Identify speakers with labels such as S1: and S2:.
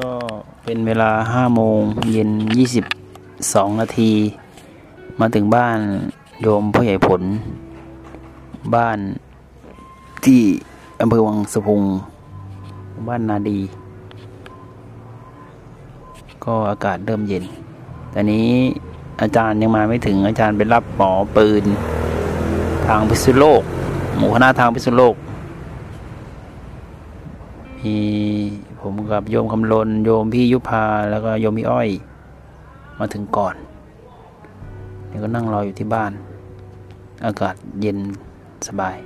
S1: ก็เป็นเวลาห้าโมงเย็นยี่สิบสองนาที มาถึงบ้านโยมพ่อใหญ่ผล บ้านที่อำเภอวังสะพุง บ้านนาดี ก็อากาศเริ่มเย็นแต่นี้อาจารย์ยังมาไม่ถึงอาจารย์ไปรับหมอปืน ทางพิษณุโลก หมู่คณะทางพิษณุโลก มีผมกับโยมคำลนโยมพี่ยุพาแล้วก็โยมพี่อ้อย มาถึงก่อนเดี๋ยวก็นั่งรออยู่ที่บ้าน อากาศเย็นสบาย